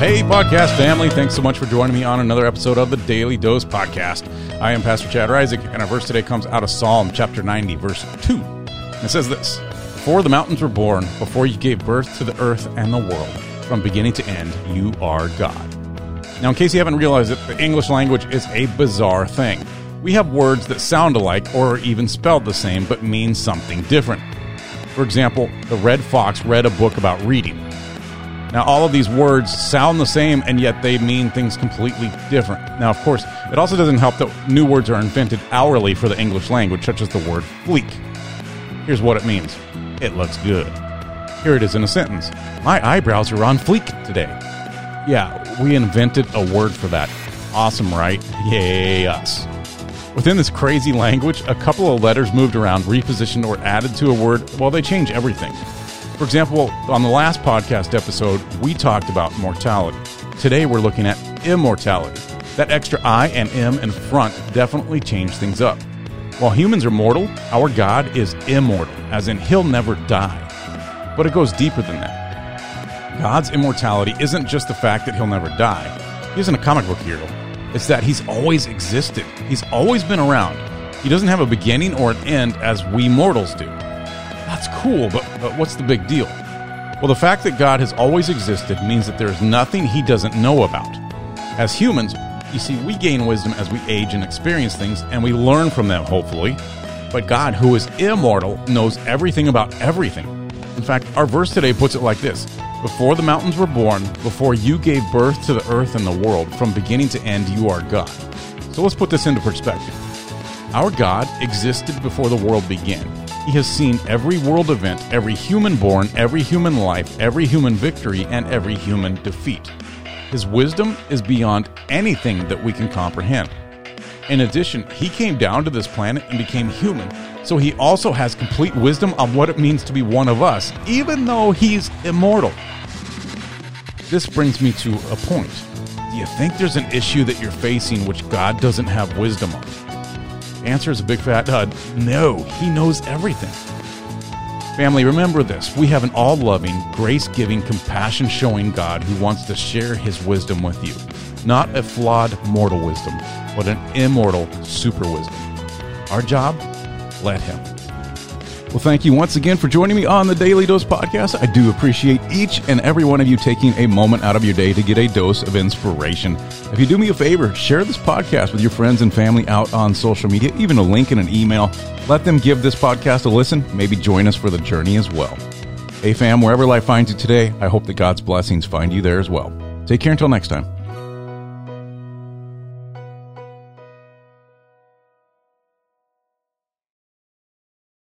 Hey, podcast family. Thanks so much for joining me on another episode of the Daily Dose Podcast. I am Pastor Chad Isaac, and our verse today comes out of Psalm chapter 90, verse 2. And it says this Before the mountains were born, before you gave birth to the earth and the world, from beginning to end, you are God. Now, in case you haven't realized it, the English language is a bizarre thing. We have words that sound alike or are even spelled the same but mean something different. For example, the red fox read a book about reading. Now, all of these words sound the same, and yet they mean things completely different. Now, of course, it also doesn't help that new words are invented hourly for the English language, such as the word fleek. Here's what it means it looks good. Here it is in a sentence My eyebrows are on fleek today. Yeah, we invented a word for that. Awesome, right? Yay, us. Within this crazy language, a couple of letters moved around, repositioned, or added to a word, well, they change everything. For example, on the last podcast episode, we talked about mortality. Today, we're looking at immortality. That extra I and M in front definitely change things up. While humans are mortal, our God is immortal, as in he'll never die. But it goes deeper than that. God's immortality isn't just the fact that he'll never die. He isn't a comic book hero. It's that he's always existed. He's always been around. He doesn't have a beginning or an end as we mortals do. That's cool, but, but what's the big deal? Well, the fact that God has always existed means that there's nothing he doesn't know about. As humans, you see, we gain wisdom as we age and experience things, and we learn from them, hopefully. But God, who is immortal, knows everything about everything. In fact, our verse today puts it like this Before the mountains were born, before you gave birth to the earth and the world, from beginning to end, you are God. So let's put this into perspective. Our God existed before the world began. He has seen every world event, every human born, every human life, every human victory, and every human defeat. His wisdom is beyond anything that we can comprehend. In addition, he came down to this planet and became human, so he also has complete wisdom on what it means to be one of us, even though he's immortal. This brings me to a point. Do you think there's an issue that you're facing which God doesn't have wisdom on? Answer is a big fat uh, no. He knows everything. Family, remember this. We have an all loving, grace giving, compassion showing God who wants to share his wisdom with you. Not a flawed mortal wisdom, but an immortal super wisdom. Our job? Let him. Well, thank you once again for joining me on the Daily Dose Podcast. I do appreciate each and every one of you taking a moment out of your day to get a dose of inspiration. If you do me a favor, share this podcast with your friends and family out on social media, even a link in an email. Let them give this podcast a listen. Maybe join us for the journey as well. Hey, fam, wherever life finds you today, I hope that God's blessings find you there as well. Take care until next time.